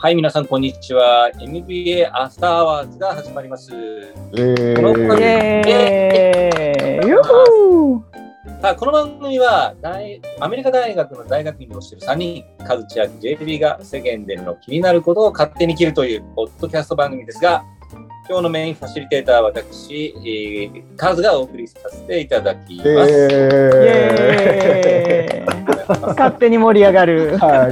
はい、皆さん、こんにちは。MBA アフターアワーズが始まります。えこの番組エーイユーホーさあ、この番組は大アメリカ大学の大学院をしている3人、カズチや JB が世間での気になることを勝手に切るというポッドキャスト番組ですが、今日のメインファシリテーターは私、えーカズがお送りさせていただきます。イえエーイ 勝手に盛り上がるー、。は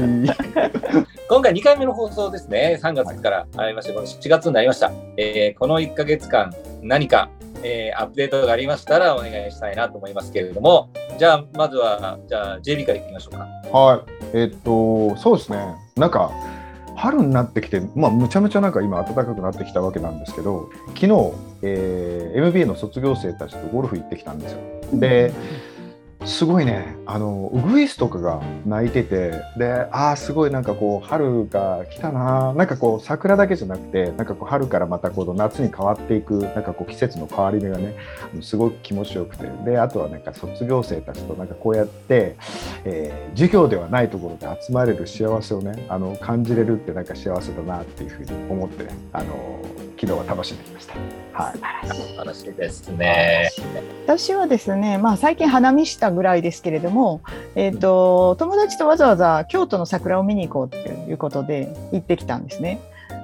い。今回2回目の放送ですね。3月からありまして、この7月になりました。えーこの1ヶ月間、何か、えーアップデートがありましたらお願いしたいなと思いますけれども、じゃあ、まずは、じゃあ、JB からいきましょうか。はい。えっと、そうですね。なんか、春になってきて、まあ、むちゃむちゃなんか今暖かくなってきたわけなんですけど、昨日、えー MBA の卒業生たちとゴルフ行ってきたんですよ。で、すごいね、あの、ウグイスとかが鳴いてて、で、ああ、すごいなんかこう、春が来たな、なんかこう、桜だけじゃなくて、なんかこう、春からまたこう、夏に変わっていく、なんかこう、季節の変わり目がね、すごく気持ちよくて、で、あとはなんか卒業生たちとなんかこうやって、えー授業ではないところで集まれる幸せをね、あの、感じれるってなんか幸せだなっていうふうに思ってね、あの、昨日は楽しんできました。はい。話ですね。私はですね、まあ、最近花見したぐらいですけれども、えー、と友達とわざわざ京都の桜を見に行こうっていうことで行ってきたんですね。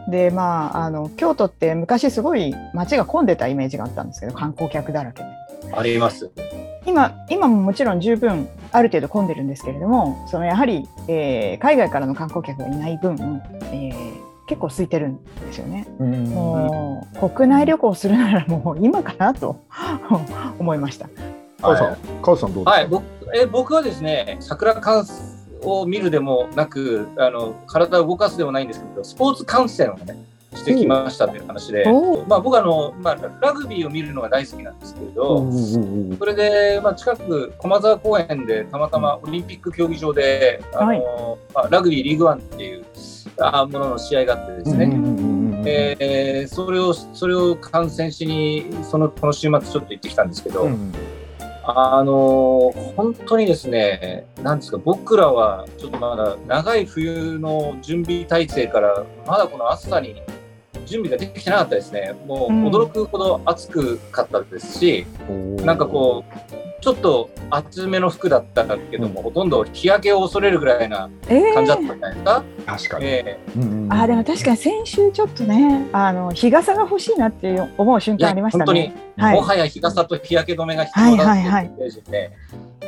でまああの京都って昔すごい街が混んでたイメージがあったんですけど観光客だらけで。あります。今今ももちろん十分ある程度混んでるんですけれどもそのやはり、えー海外からの観光客がいない分、えー結構空いてるんですよね。うんもう国内旅行するならもう今かなと思いました。カウさん、カウさんどうですか？はい、僕え僕はですね、桜観を見るでもなく、あの体を動かすでもないんですけど、スポーツ観戦をね、してきましたという話で、おまあ、僕はあの、まあ、ラグビーを見るのが大好きなんですけれど、それで、まあ、近く駒沢公園でたまたまオリンピック競技場で、あのはい。まあ、ラグビーリーグワンっていうあものの試合があってですね、えーそれをそれを観戦しにそのこの週末ちょっと行ってきたんですけど、うんあの本当にですね、なんですか、僕らはちょっとまだ長い冬の準備体制から、まだこの暑さに準備ができてなかったですね。もううん驚くほど暑くかったですし、なんかこう、ちょっと厚めの服だったけども、ほとんど日焼けを恐れるぐらいなえー感じだったんじゃないですか？確かに。あーでも確かに先週ちょっとねあの日傘が欲しいなっていう思う瞬間ありました本当にね。、はいもはや日傘と日焼け止めが必要だっていうイメージで、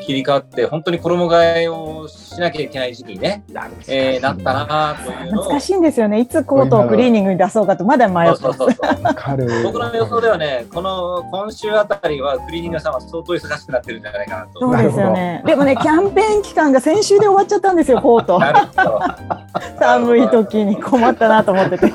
切り替わって、本当に衣替えをしなきゃいけない時期にね、えーなったなというのを難しいんですよねいつコートをクリーニングに出そうかとまだ迷ってます。そうそうそうわかる。僕の予想ではね、この今週あたりはクリーニング屋さんは相当忙しくなってるんじゃないかなと。そうですよね。でもねキャンペーン期間が先週で終わっちゃったんですよコート。寒い時に困ったなと思ってて。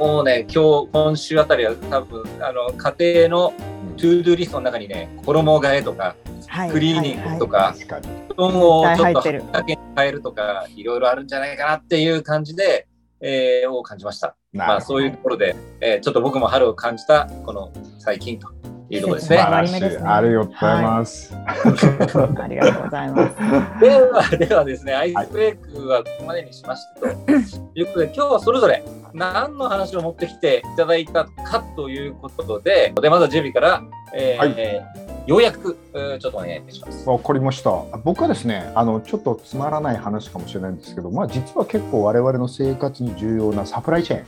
もうね、今日、今週あたりは多分、あの、家庭の to do リストの中にね、衣替えとか、はいクリーニングとか、確かに。布団をちょっとだけ変えるとか、いろいろあるんじゃないかなっていう感じで、えーを感じました。まあ、そういうところで、えーちょっと僕も春を感じた、この最近というところですね。ありがとうございます。ありがとうございます。では、ではですね、アイスブレイクはここまでにしましてということで、今日はそれぞれ何の話を持ってきていただいたかということで、でまずはジェビーから、えーはようやく、えーちょっとお願いします。わかりました。僕はですね、あのちょっとつまらない話かもしれないんですけど、まあ実は結構我々の生活に重要なサプライチェーン。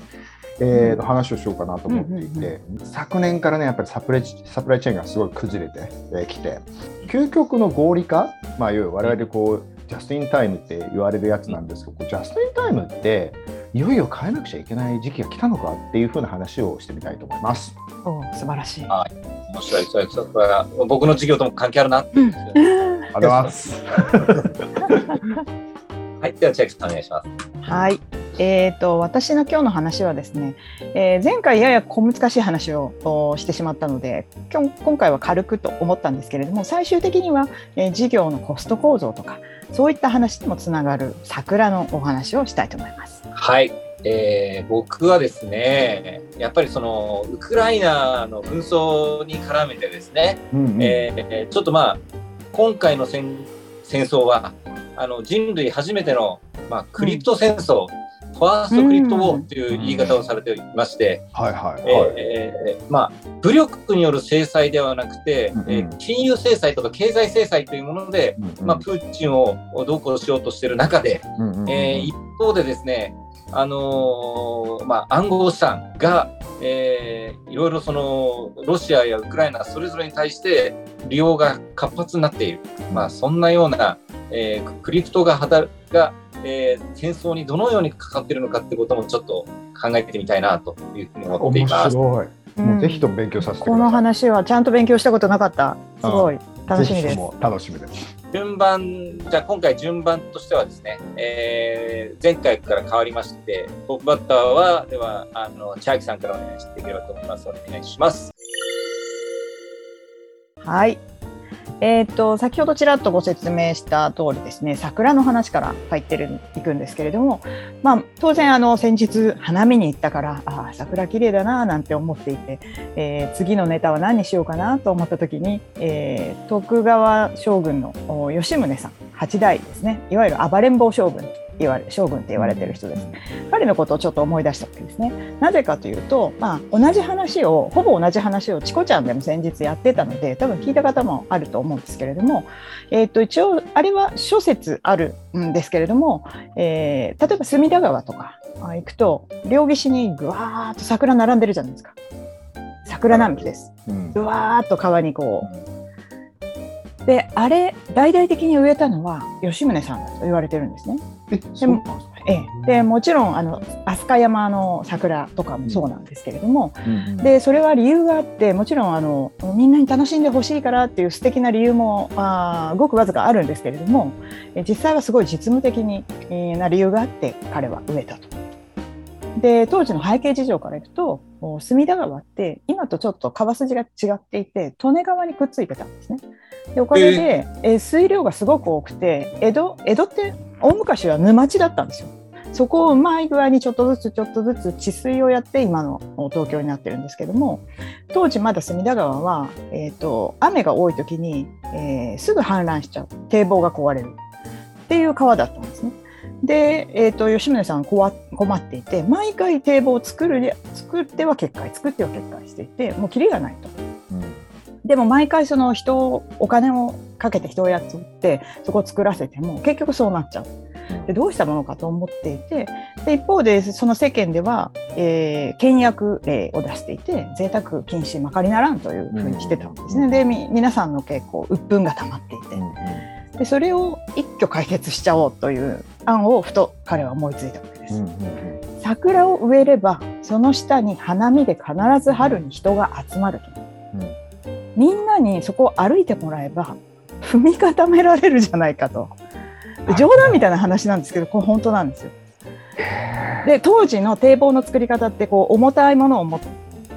えーの話をしようかなと思っていて、昨年からねやっぱりサプライサプライチェーンがすごい崩れてき、て究極の合理化、まあ、いわゆる我々でこうジャストインタイムって言われるやつなんですけど、こうジャストインタイムっていよいよ変えなくちゃいけない時期が来たのかっていうふうな話をしてみたいと思います。お素晴らしい。面白い、そうい。うそれは僕の授業とも関係あるな。っていう、ありがとうございます。はい、では千秋さんお願いします。はい。えー、と私の今日の話はですね、えー前回やや小難しい話をおしてしまったので今日今回は軽くと思ったんですけれども最終的には、えー事業のコスト構造とかそういった話にもつながる桜のお話をしたいと思います。はい、えー僕はですね、やっぱりそのウクライナの紛争に絡めてですね、うんうんえーちょっとまあ今回の戦戦争はあの人類初めての、まあ、クリプト戦争ファーストクリプトウォーという言い方をされていまして、はいはい。えはい。ーえーまあ、武力による制裁ではなくて、うんうん。えー金融制裁とか経済制裁というもので、うんうん。まあ、プーチンをどうこうしようとしている中で、うんうんうん。えー一方でですね、あのーまあ、暗号資産が、えーいろいろそのロシアやウクライナそれぞれに対して利用が活発になっている、まあ、そんなような、えークリプトが働が、えー戦争にどのようにかかっているのかってこともちょっと考えてみたいなというふうに思ってい面ます。白い。もうぜひとも勉強させてください。この話はちゃんと勉強したことなかった。すごい楽しみです。ぜひとも楽しみです。順番、じゃあ今回順番としてはですね、えー前回から変わりまして、トップバッターは、では、あの、千秋さんからお願いしていければと思います。お願いします。はい。えー、と先ほどちらっとご説明した通りですね桜の話から入ってるいくんですけれども、まあ、当然あの先日花見に行ったからああ桜綺麗だななんて思っていて、えー次のネタは何にしようかなと思った時に、えー徳川将軍の吉宗さん八代ですね。いわゆる暴れん坊将軍言われ将軍って言われてる人です。彼のことをちょっと思い出したわけですね。なぜかというと、まあ、同じ話をほぼ同じ話をチコちゃんでも先日やってたので多分聞いた方もあると思うんですけれども、えー、と一応あれは諸説あるんですけれども、えー例えば隅田川とかあ行くと両岸にぐわーっと桜並んでるじゃないですか。桜並木です。うんぐわーっと川にこう。であれ大々的に植えたのは吉宗さんだと言われてるんですね。え、ですか？ええ、でもちろんあの飛鳥山の桜とかもそうなんですけれども、うんでそれは理由があってもちろんあのみんなに楽しんでほしいからっていう素敵な理由もあーごくわずかあるんですけれどもえ実際はすごい実務的に、えーな理由があって彼は植えたと。で当時の背景事情からいくとお隅田川って今とちょっと川筋が違っていて利根川にくっついてたんですね。でおかげで、えー水量がすごく多くて江戸江戸って大昔は沼地だったんですよ。そこをうまい具合にちょっとずつちょっとずつ治水をやって今の東京になってるんですけども当時まだ隅田川は、えー、と雨が多い時に、えーすぐ氾濫しちゃう堤防が壊れるっていう川だったんですね。で、えー、と吉宗さん困困っていて毎回堤防を作る作っては決壊作っては決壊していてもうキリがないと。うんでも毎回その人をお金をかけて人を雇ってそこを作らせても結局そうなっちゃう。でどうしたものかと思っていてで一方でその世間では、えー倹約令を出していて贅沢禁止まかりならんというふうにしてたんですね。うんでみ皆さんの結構鬱憤が溜まっていてでそれを一挙解決しちゃおうという案をふと彼は思いついたわけです。うんうん桜を植えればその下に花見で必ず春に人が集まると、うん。みんなにそこを歩いてもらえば踏み固められるじゃないかと。冗談みたいな話なんですけどこれ本当なんですよ。で当時の堤防の作り方ってこう重たいものを持っ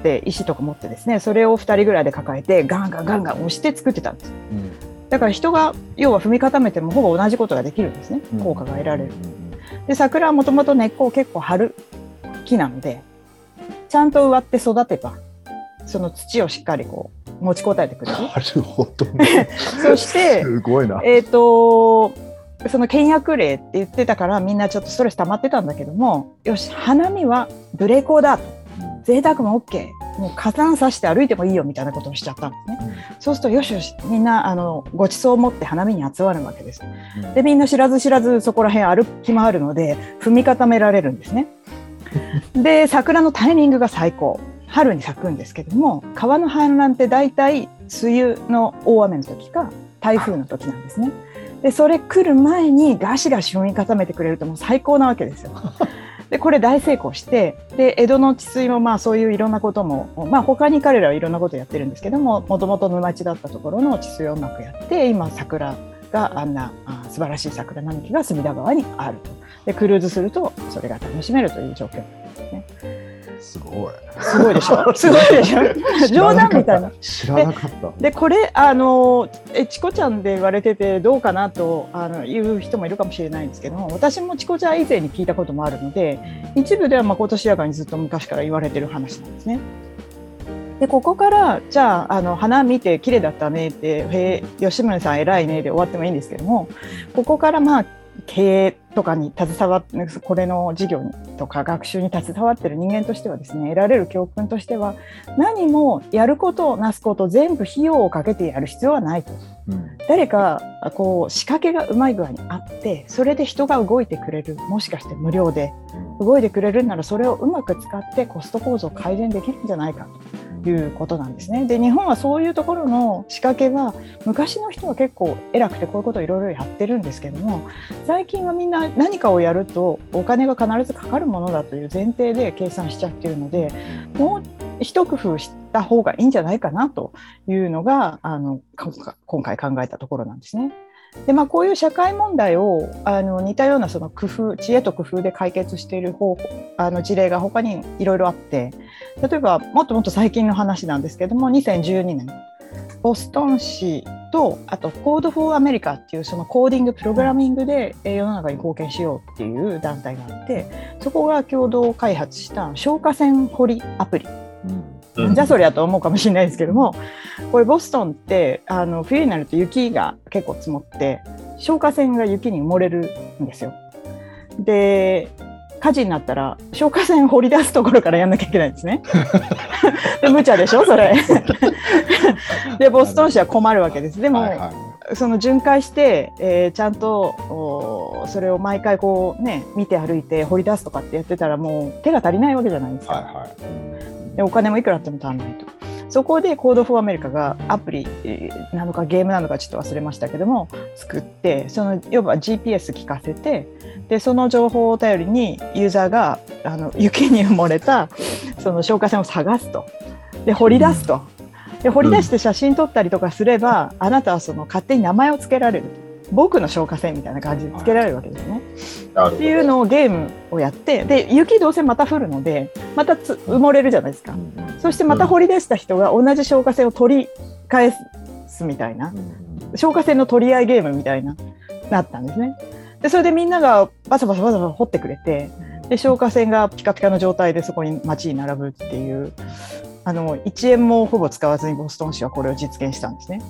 て石とか持ってですねそれを2人ぐらいで抱えてガンガンガンガン押して作ってたんですうんだから人が要は踏み固めてもほぼ同じことができるんですねうん効果が得られる。うんで桜はもともと根っこを結構張る木なのでちゃんと植わって育てばその土をしっかりこう持ちこたえてくれる。なるほどね。そしてすごいな。えっ、とその倹約令って言ってたからみんなちょっとストレス溜まってたんだけどもよし花見はブレーコーだと贅沢も OK もう火山さして歩いてもいいよみたいなことをしちゃったんですね。そうするとよしよしみんなあのごちそうを持って花見に集まるわけです。うんでみんな知らず知らずそこら辺歩き回るので踏み固められるんですね。で桜のタイミングが最高春に咲くんですけども川の氾濫って大体梅雨の大雨の時か台風の時なんですね。でそれ来る前にガシガシ踏み固めてくれるともう最高なわけですよ。でこれ大成功してで江戸の治水もまあそういういろんなことも、まあ、他に彼らはいろんなことやってるんですけどももともと沼地だったところの治水をうまくやって今桜があんなあ素晴らしい桜並木が隅田川にあると。でクルーズするとそれが楽しめるという状況なんですね。ごい。すごいでしょ？すごいでしょ？冗談みたいな。知らなかった。でこれあのえチコちゃんで言われててどうかなとあの言う人もいるかもしれないんですけども私もチコちゃん以前に聞いたこともあるので一部ではまことしやかにずっと昔から言われてる話なんですね。でここからじゃああの花見て綺麗だったねって「へえ吉村さん偉いね」で終わってもいいんですけどもここからまあ経営とかに携わってこれの事業とか学習に携わってる人間としてはですね得られる教訓としては何もやることなすこと全部費用をかけてやる必要はないと、うん、誰かこう仕掛けがうまい具合にあってそれで人が動いてくれるもしかして無料で動いてくれるならそれをうまく使ってコスト構造を改善できるんじゃないかと。いうことなんですね。で日本はそういうところの仕掛けは昔の人は結構偉くてこういうことをいろいろやってるんですけども最近はみんな何かをやるとお金が必ずかかるものだという前提で計算しちゃってるのでもう一工夫した方がいいんじゃないかなというのがあの今回考えたところなんですね。でまあ、こういう社会問題をあの似たようなその工夫知恵と工夫で解決している方法あの事例が他にいろいろあって例えばもっともっと最近の話なんですけども2012年ボストン市とあとコード・フォー・アメリカっていうそのコーディングプログラミングで世の中に貢献しようっていう団体があってそこが共同開発した消火栓掘りアプリ。うん、じゃそりゃと思うかもしれないですけどもこれボストンってあの冬になると雪が結構積もって消火栓が雪に埋もれるんですよ。で火事になったら消火栓掘り出すところからやんなきゃいけないんですね。で無茶でしょそれ。でボストン市は困るわけです。でも、はいはい、その巡回して、えー、ちゃんとそれを毎回こうね見て歩いて掘り出すとかってやってたらもう手が足りないわけじゃないですか。はいはい、でお金もいくらあっても足らないと。そこでコード・フォー・アメリカがアプリなのかゲームなのかちょっと忘れましたけども作ってその要は GPS 聞かせてでその情報を頼りにユーザーがあの雪に埋もれたその消火栓を探すと。で掘り出すと、で掘り出して写真撮ったりとかすれば、あなたはその勝手に名前を付けられる僕の消火栓みたいな感じで付けられるわけですね。っていうのをゲームをやってで雪どうせまた降るのでまたつ埋もれるじゃないですか、そしてまた掘り出した人が同じ消火栓を取り返すみたいな、消火栓の取り合いゲームみたいななったんですね。でそれでみんながバサバサバサバサ掘ってくれてで消火栓がピカピカの状態でそこに街に並ぶっていうあの1円もほぼ使わずにボストン市はこれを実現したんですね。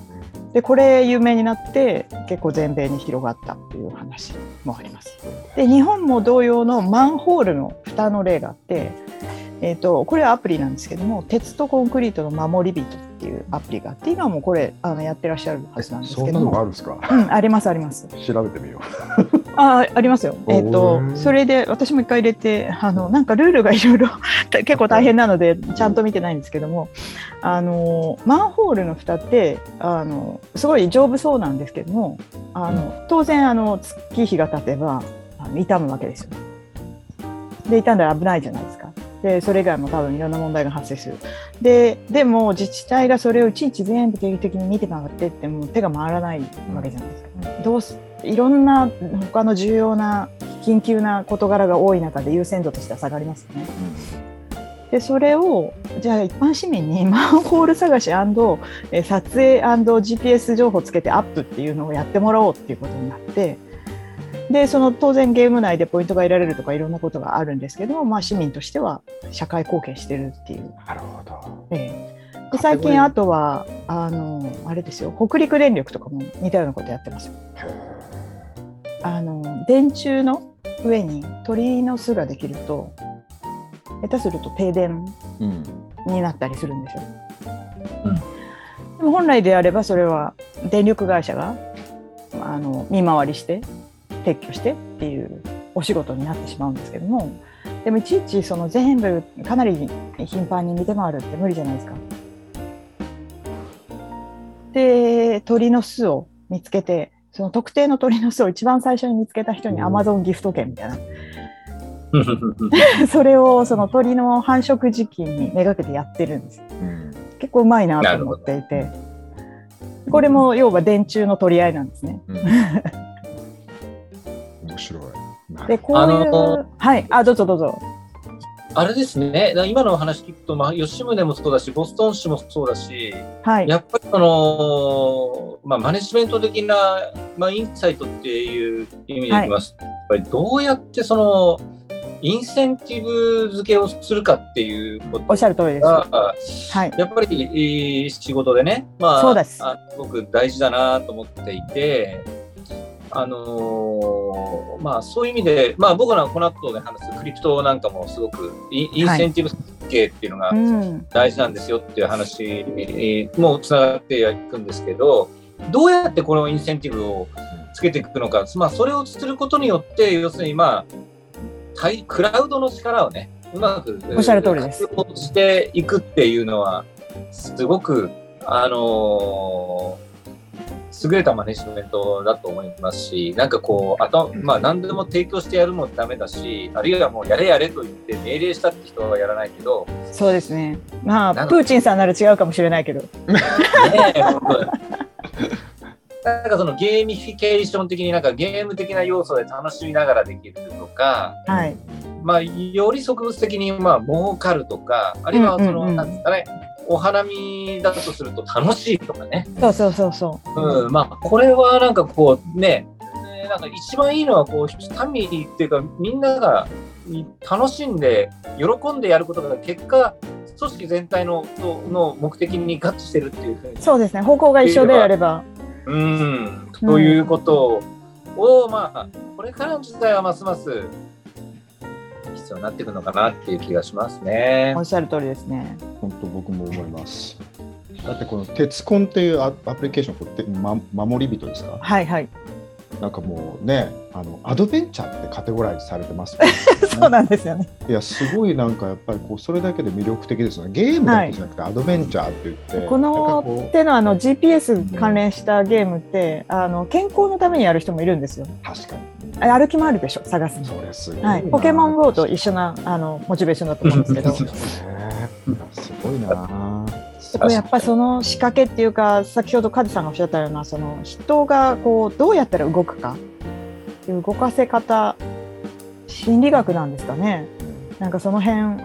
でこれ有名になって結構全米に広がったっていう話もあります。で日本も同様のマンホールの蓋の例があって、えーと、これはアプリなんですけども鉄とコンクリートの守り人っていうアプリがあって今もこれあのやってらっしゃるはずなんですけどそんなのがあるんですか、うん、ありますあります調べてみようあありますよ。えっ、ー、とそれで私も一回入れてあのなんかルールがいろいろ結構大変なのでちゃんと見てないんですけどもあのマンホールの蓋ってあのすごい丈夫そうなんですけどもあの当然あの月日が経てばあの傷むわけですよ。で傷んだら危ないじゃないですか。でそれ以外も多分いろんな問題が発生する。ででも自治体がそれをいちいち全部定期的に見て回ってっても手が回らないわけじゃないですか。どうすいろんな他の重要な緊急な事柄が多い中で優先度としては下がりますよね。でそれをじゃあ一般市民にマンホール探し撮影 &GPS 情報をつけてアップっていうのをやってもらおうっていうことになってでその当然ゲーム内でポイントが得られるとかいろんなことがあるんですけども、まあ、市民としては社会貢献してるっていう。なるほど、ええ、で最近あとはあのあれですよ北陸電力とかも似たようなことやってますよ。あの電柱の上に鳥の巣ができると下手すると停電になったりするんですよ。うん、でも本来であればそれは電力会社があの見回りして撤去してっていうお仕事になってしまうんですけどもでもいちいちその全部かなり頻繁に見て回るって無理じゃないですか。で鳥の巣を見つけてその特定の鳥の巣を一番最初に見つけた人にアマゾンギフト券みたいな。それをその鳥の繁殖時期にめがけてやってるんです。うん、結構うまいなと思っていて、これも要は電柱の取り合いなんですね。うん、面白い。でこういう、はい、あどうぞどうぞ。あれですね、今の話聞くと、まあ、吉宗もそうだし、ボストン市もそうだし、はい、やっぱりその、まあ、マネジメント的な、まあ、インサイトっていう意味で言います、はい、やっぱりどうやってその、インセンティブ付けをするかっていうことおっしゃる通りです。はい、やっぱり仕事でね、まあ、そうです。あすごく大事だなと思っていて、あのーのまあ、そういう意味で、まあ、僕らこの後で話すクリプトなんかもすごくインセンティブ設計っていうのがうん。大事なんですよっていう話もつながっていくんですけどどうやってこのインセンティブをつけていくのか、まあ、それをすることによって要するにまあ対クラウドの力をねうまくおっしゃる通りしていくっていうのはすごくあのー優れたマネジメントだと思いますし、なんかこう、あと、まあ、何でも提供してやるもダメだし、あるいはもうやれやれと言って命令したって人はやらないけど、そうですね。まあ、プーチンさんなら違うかもしれないけど。なんかそのゲーミフィケーション的になんかゲーム的な要素で楽しみながらできるとか、はい。まあ、より植物的にまあ儲かるとか、あるいはその、うんうんうんなんですかね、お花見だとすると楽しいとかね。そうそうそうそうん、まあ、これはなんかこうね、ねなんか一番いいのはこう、民っていうか、みんなが楽しんで、喜んでやることが結果、組織全体のとの目的に合致してるっていうふうにう。そうですね。方向が一緒であれば。うん、ということを、まあ、これからの時代はますます必要になっていくのかなっていう気がしますねおっ。しゃる通りですね。本当僕も思います。だってこの鉄コンっていうアアプリケーションこれて、ま、守り人ですかはいはい。なんかもうねあのアドベンチャーってカテゴライズされてますね そうなんですよね。いやすごいなんかやっぱりこうそれだけで魅力的ですよね。ゲームだけじゃなくてアドベンチャーって言って、このなんかこっていうのはあの GPS 関連したゲームってあの健康のためにやる人もいるんですよ。う確かに。あ歩き回るでしょ探すの。はい、ポケモン GO と一緒なあのモチベーションだと思うんですけど。ねすごいなこれやっぱりその仕掛けっていうか先ほどカズさんがおっしゃったような。その人がこうどうやったら動くか動かせ方心理学なんですかね。なんかその辺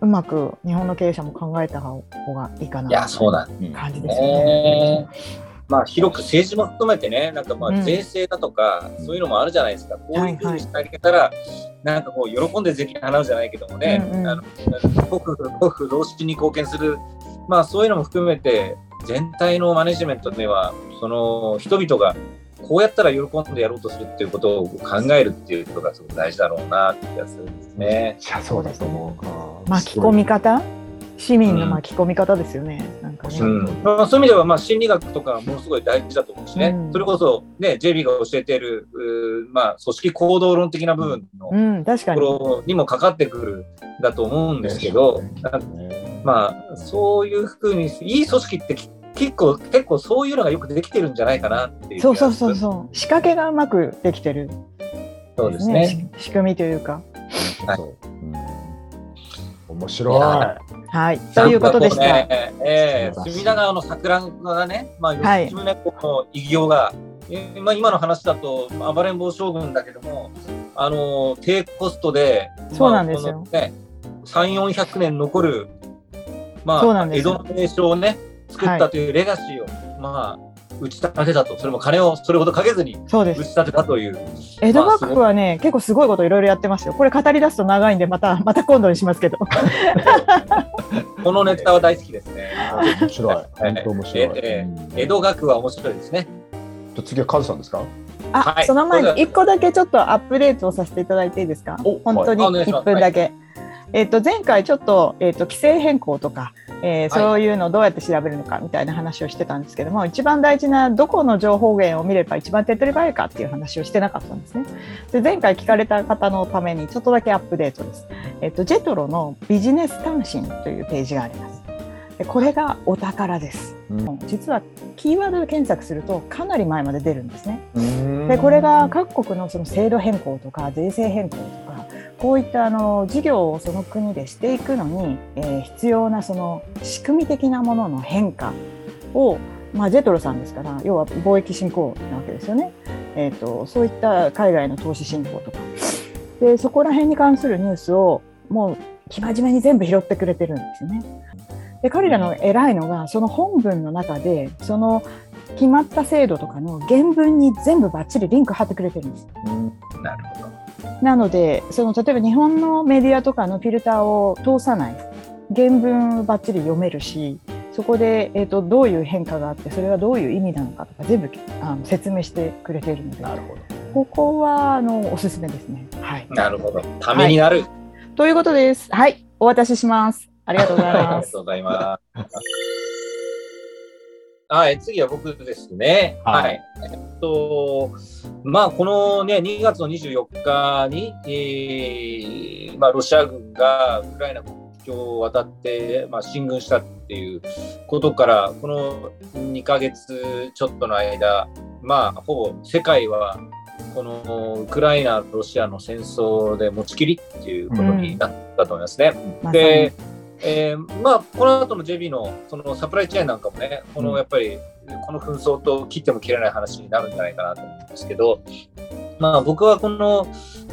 うまく日本の経営者も考えた方がいいかな。いや、そうなんうん感じですよね。ね。まあ、広く政治も含めてね、なんかまうん。あ税制だとか、そういうのもあるじゃないですか。こういうふうはいはいにしてあげたら、なんかこう、喜んで税金払うじゃないけどもね、うんうん。あの国国同士に貢献する、まあそういうのも含めて、全体のマネジメントでは、その人々がこうやったら喜んでやろうとするっていうことを考えるっていうことがすごく大事だろうなって気がするんですね。いやそうだと思う。巻き込み方？市民の巻き込み方ですよね。なんかね。うん。まあ、そういう意味では、まあ、心理学とかものすごい大事だと思うしね、うん。それこそ、ね、JB が教えている、まあ、組織行動論的な部分のうん、確かとこに。ろにもかかってくるんだと思うんですけど、なまあ、そういうふうに、いい組織ってき結構、結構そういうのがよくできてるんじゃないかなっていう。そうそうそうそう。仕掛けがうまくできてるそうですね。し仕組みというか。はいそううん面白いはい。ということでした。ねええ素晴らしい隅田川の桜がね、まあ、はい吉宗公の偉業が、えーまあ、今の話だと、まあ暴れん坊将軍だけども、あの低コストで、そうなんですよまあこのね、3、400年残る、まあ、そうなんです江戸の名所をね、作ったというレガシーを、まあ、打ち立てたと、それも金をそれほどかけずにそうです。打ち立てたという、江戸幕府はね、結構すごいこといろいろやってますよ。これ語り出すと長いんで、また、また今度にしますけど。このネタは大好きですね。面白い 本当面白い、えうん江戸学は面白いですね。じゃあ次はカズさんですか？あ、はいその前に一個だけちょっとアップデートをさせていただいていいですか？お本当に1はいお願いします分だけ。えっと前回ちょっと,、えっと規制変更とか、えーはいそういうのをどうやって調べるのかみたいな話をしてたんですけども一番大事などこの情報源を見れば一番手っ取り早いかっていう話をしてなかったんですね。で前回聞かれた方のためにちょっとだけアップデートです。えっとジェトロのビジネス単身というページがあります。でこれがお宝です。うん実はキーワードで検索するとかなり前まで出るんですね。うんでこれが各国のその制度変更とか税制変更とかこういったあの事業をその国でしていくのに、えー必要なその仕組み的なものの変化を、まあ、ジェトロさんですから要は貿易振興なわけですよね、えー、とそういった海外の投資振興とかでそこら辺に関するニュースをもう生真面目に全部拾ってくれてるんですよね。で彼らの偉いのがその本文の中でその決まった制度とかの原文に全部バッチリリンク貼ってくれてるんです。うんなるほど。なのでその例えば日本のメディアとかのフィルターを通さない原文をバッチリ読めるしそこで、えー、とどういう変化があってそれはどういう意味なのかとか全部あの説明してくれているのでなるほどここはあのおすすめですね。はい。なるほど。ためになる。ということです。はい、お渡しします。ありがとうございあます。りがとうございます。はい、次は僕ですね。ははいい。えっと、まあ、このね、2月の24日に、えーまあ、ロシア軍がウクライナ国境を渡って、まあ、進軍したっていうことから、この2ヶ月ちょっとの間、まあ、ほぼ世界は、このウクライナ、ロシアの戦争で持ちきりっていうことになったと思いますね。まさにで、えーまあ、この後の JB のそのサプライチェーンなんかもね、こうん。のやっぱり、この紛争と切っても切れない話になるんじゃないかなと思うんですけど、まあ、僕はこの、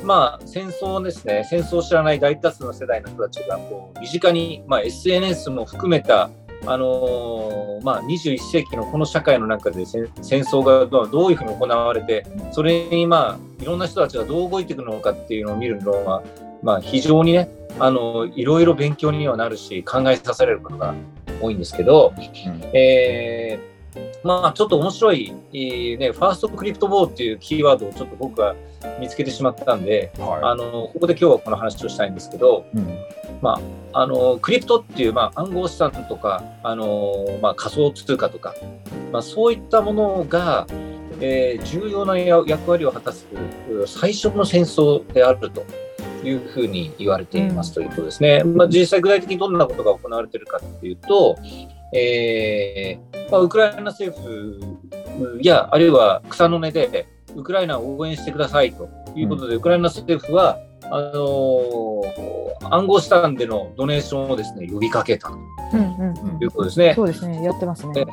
まあ、戦争ですね、戦争を知らない大多数の世代の人たちがこう身近に、まあ、SNS も含めた、あのーまあ、21世紀のこの社会の中で戦戦争がどうどういうふうに行われて、それに、まあ、いろんな人たちがどう動いていくのかっていうのを見るのは、まあ、非常にね、あのいろいろ勉強にはなるし考えさせられることが多いんですけど、えーまあちょっと面白い、えーね、ファーストクリプトボーっていうキーワードをちょっと僕は見つけてしまったんで、はあのここで今日はこの話をしたいんですけど、い。うん。あのクリプトっていう、まあ、暗号資産とか、あのまあ、仮想通貨とか、まあ、そういったものが、えー重要なや役割を果たすう最初の戦争であるというふうに言われていますということですね。まあ、実際具体的にどんなことが行われているかっていうと、えーまあ、ウクライナ政府やあるいは草の根でウクライナを応援してくださいということで、ウクライナ政府はあのー暗号資産でのドネーションをですね呼びかけたとうんうんうんいうことですね。そうですね、やってますね。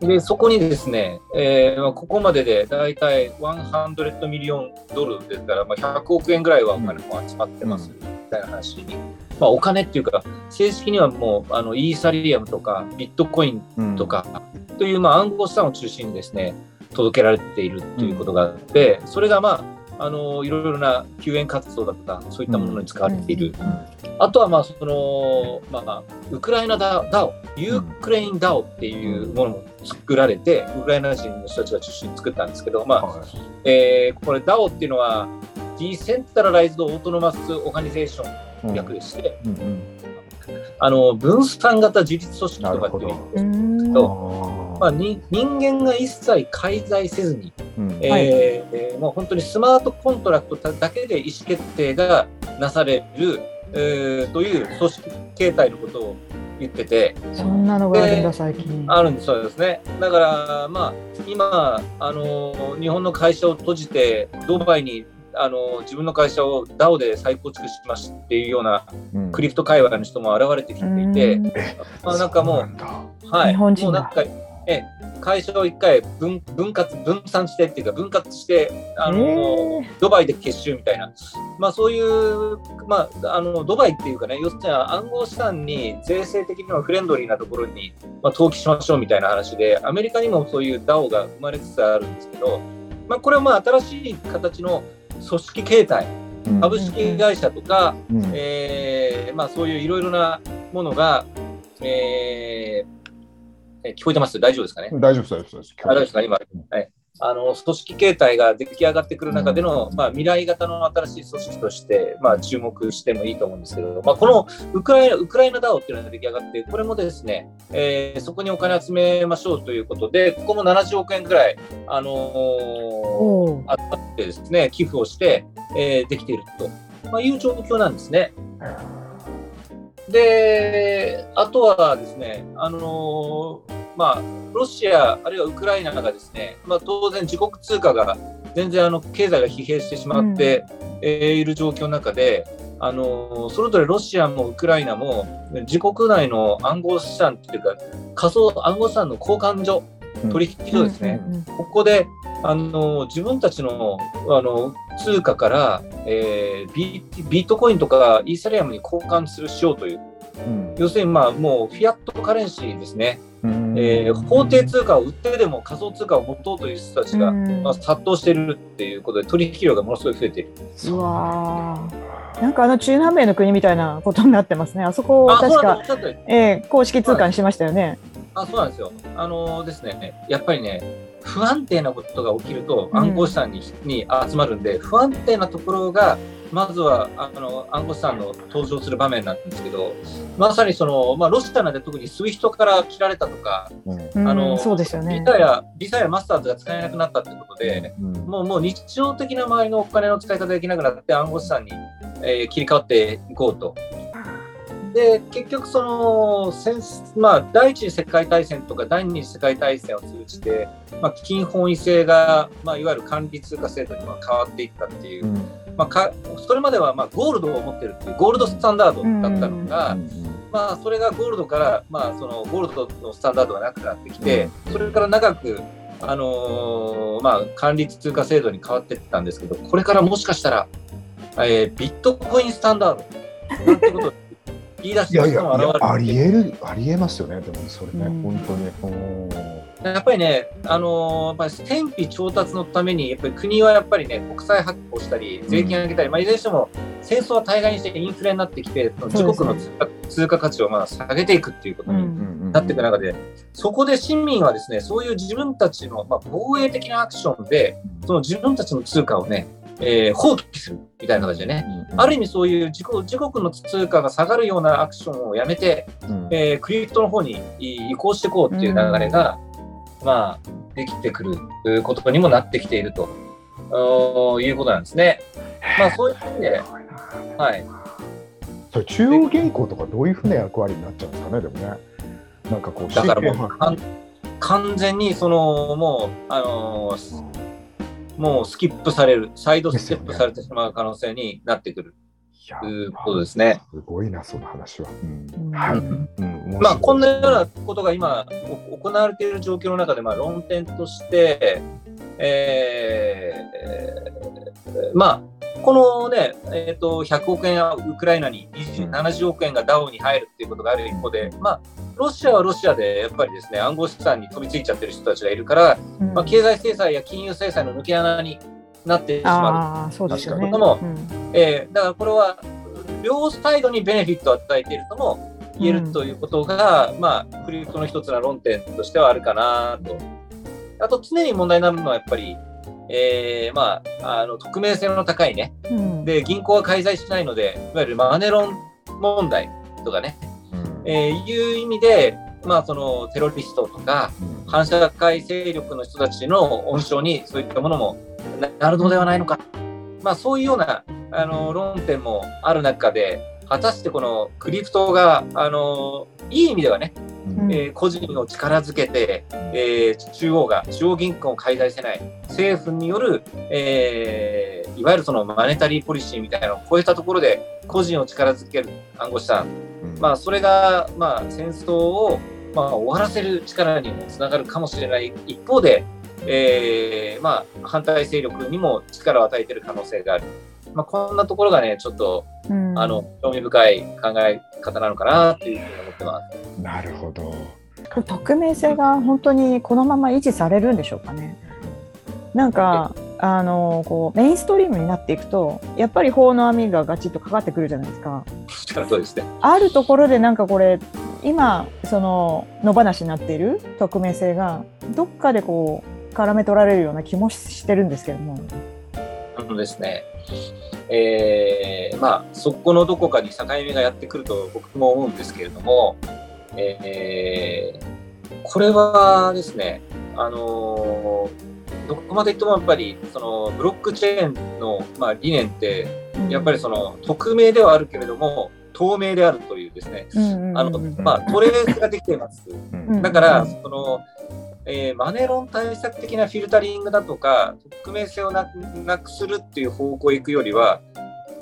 でそこにですね、えーまあここまででだいたい100ミリオンドルですから、まあ、100億円ぐらいはお金も集まってます、みたいな話に、まあ、お金っていうか、正式にはもうあのイーサリアムとかビットコインうん。とかという、まあ、暗号資産を中心にですね届けられているということがあって、それがまああのいろいろな救援活動だとかそういったものに使われている、あとはまあその、まあ、ウクライナ DAO Ukraine DAO っていうものも作られて、ウクライナ人の人たちが中心に作ったんですけど、まあはい。えーこれ DAO っていうのは Decentralized Autonomous Organization うん。略でして、うんうんあの分散型自律組織とかっていう意味うですんとまあ、に人間が一切介在せずに、うんえもう本当にスマートコントラクトだけで意思決定がなされる、えーという組織形態のことを言ってて、そんなのがあるんだ、最近。あるんです、そうですね。だから、まあ、今、あの、日本の会社を閉じて、ドバイに、あの、自分の会社を DAO で再構築しましたっていうようなうん。クリプト界隈の人も現れてきていて、うん。まあ、なんかもう、そうだ。はい、もうなんか、え会社を一回分分割、分散してっていうか、分割して、あの、えドバイで結集みたいな、まあ、そういう、まあ、あのドバイっていうかね、要するに暗号資産に税制的にはフレンドリーなところに、まあ、登記しましょうみたいな話で、アメリカにもそういう DAO が生まれつつあるんですけど、まあ、これはまあ新しい形の組織形態、うん。株式会社とか、うん。えーまあ、そういういろいろなものが、えーえ聞こえてます？大丈夫ですかね？大丈夫です、大丈夫です。あれですか、今、はい、あの組織形態が出来上がってくる中での、まあ、未来型の新しい組織として、まあ、注目してもいいと思うんですけど、まあ、このウクライナウクライナ DAO っていうのが出来上がって、これもですね、えーそこにお金集めましょうということで、ここも70億円ぐらい、あのーってですね、寄付をして、えーできていると、まあ、いう状況なんですね。で、あとはですね、あのーまあ、ロシア、あるいはウクライナがですね、まあ、当然自国通貨が全然あの経済が疲弊してしまって、えーいる状況の中で、あのーそれぞれロシアもウクライナも自国内の暗号資産っていうか仮想暗号資産の交換所、取引所ですね、うんうんうんここであの自分たちのあの通貨から、えービビットコインとかイーサリアムに交換するしようという、うん。要するに、まあ、もうフィアットカレンシーですね、うんえー法定通貨を売ってでも仮想通貨を持とうという人たちが、うんまあ、殺到しているっていうことで、取引量がものすごい増えている。うわーなんかあの中南米の国みたいなことになってますね。あそこを確かえー公式通貨にしましたよね。あそうなんですよ。あのですね、やっぱりね、不安定なことが起きるとうん暗号資産に,、に集まるんで、不安定なところが、まずはあの暗号資産の登場する場面なんですけど、まさにその、まあ、ロシアなんで特にスイフトから切られたとか、あのそうですよねビ。ザやビザやマスターズが使えなくなったってことで、うんもうもう日常的な周りのお金の使い方ができなくなって暗号資産に、えー切り替わっていこうと。で結局その戦、まあ、第一次世界大戦とか第二次世界大戦を通じて、まあ、金本位制が、まあ、いわゆる管理通貨制度にまあ変わっていったっていう、うん。まあ、かそれまではまあゴールドを持ってるっていうゴールドスタンダードだったのが、まあ、それがゴールドから、まあ、そのゴールドのスタンダードがなくなってきて、それから長く、あのーまあ、管理通貨制度に変わっていったんですけど、これからもしかしたら、えービットコインスタンダードなんてことを言い出しいやいやてる人も現れてりえるありえますよね。でもそれね、うん。本当に。やっぱりね、あのーやっぱり天費調達のために、やっぱり国はやっぱりね、国債発行したり、税金上げたり、まあ、いずれにしても、戦争は大概にしてインフレになってきて、自国の通貨通貨価値をまあ下げていくっていうことにうんなっていく中で、そこで市民はですね、そういう自分たちの、まあ、防衛的なアクションで、その自分たちの通貨をね、えー放棄するみたいな形でね、ある意味そういう自国自国の通貨が下がるようなアクションをやめて、うん。えークリプトの方に移行していこうっていう流れが、まあ、できてくるえーことにもなってきていると。いうことなんですね。まあ、そういう意味で、はい。それ中央銀行とかどういうふうな役割になっちゃうんですかねでもね。なんかこうだからもう、完全にその、もう、あのーもうスキップされる、サイドステップされてしまう可能性になってくる。ということですね。すごいなその話は、まあ、こんなようなことが今、お行われている状況の中で、まあ、論点として、えーまあ、このね、えー、と100億円はウクライナに、20 70億円がダウに入るっていうことがある一方で、まあ、ロシアはロシアでやっぱりですね暗号資産に飛びついちゃってる人たちがいるから、うん。まあ、経済制裁や金融制裁の抜け穴になってしまう。ですよね。確かに。もうん。う、えーだからこれは両サイドにベネフィットを与えているとも言えるということが、まあ、クリプトの一つの論点としてはあるかなと。あと常に問題になるのはやっぱり、えーまあ、あの匿名性の高いね。うん。で銀行は介在しないのでいわゆるマネロン問題とかね、うん。えーいう意味で、まあ、そのテロリストとかうん。反社会勢力の人たちの温床にそういったものもななるのではないのか、まあ、そういうようなあの論点もある中で果たしてこのクリプトがあのいい意味ではね、うん。えー個人を力づけて、えー中央が中央銀行を介在してない。政府による、えーいわゆるそのマネタリーポリシーみたいなのを超えたところで個人を力づける暗号資産。うん。まあ、それが、まあ、戦争を、まあ、終わらせる力にもつながるかもしれない。一方で、えーまあ、反対勢力にも力を与えている可能性がある。まあ、こんなところがね、ちょっと、うんあの、興味深い考え方なのかなっていうふうに思ってます。なるほどこれ匿名性が本当にこのまま維持されるんでしょうかね。なんかあのこうメインストリームになっていくとやっぱり法の網がガチッとかかってくるじゃないですか。そうですね。あるところでなんかこれ今その野放しになっている匿名性がどっかでこう絡め取られるような気もしてるんですけども。あのですね、えーまあ、そこのどこかに境目がやってくると僕も思うんですけれども、えーこれはですね、あのーどこまでいってもやっぱりそのブロックチェーンの、まあ、理念ってやっぱりその匿名ではあるけれども透明であるというですね、あのまあ、トレースができています。うん。だから、うんその、えーマネロン対策的なフィルタリングだとか、匿名性をなくするっていう方向へ行くよりは、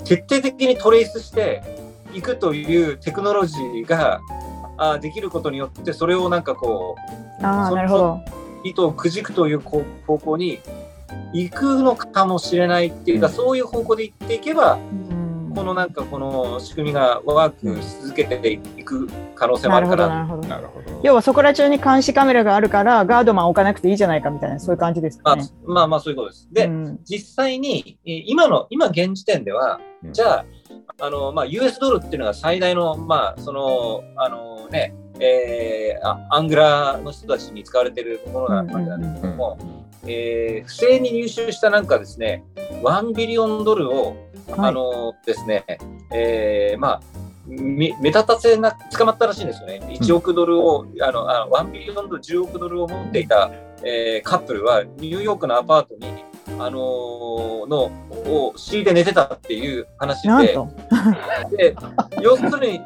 徹底的にトレースしていくというテクノロジーがあーできることによって、それをなんかこああそなるほど。う、糸をくじくという方向に行くのかもしれないっていうか、うんそういう方向で行っていけば、うんこのなんかこの仕組みがワークし続けていく可能性もあるから、どなるほど。なるほど要はそこら中に監視カメラがあるからガードマン置かなくていいじゃないかみたいなそういう感じですまあかね。、まあまあそういうことです。で、うん実際に、えー今の、今現時点では、うんじゃあ、あの、まあ、US ドルっていうのが最大の、まあ、その、あのね、えーあアングラーの人たちに使われているものなわけなんですけども、えー不正に入手したなんかですね、1ビリオンドルを、はいあのですね、えーまあ、み目立たせな捕まったらしいんですよね。1億ドルを、あのあ1ビリオンドル、10億ドルを持っていた、えーカップルは、ニューヨークのアパートに、あのーのを敷いて寝てたっていう話で。で要するに、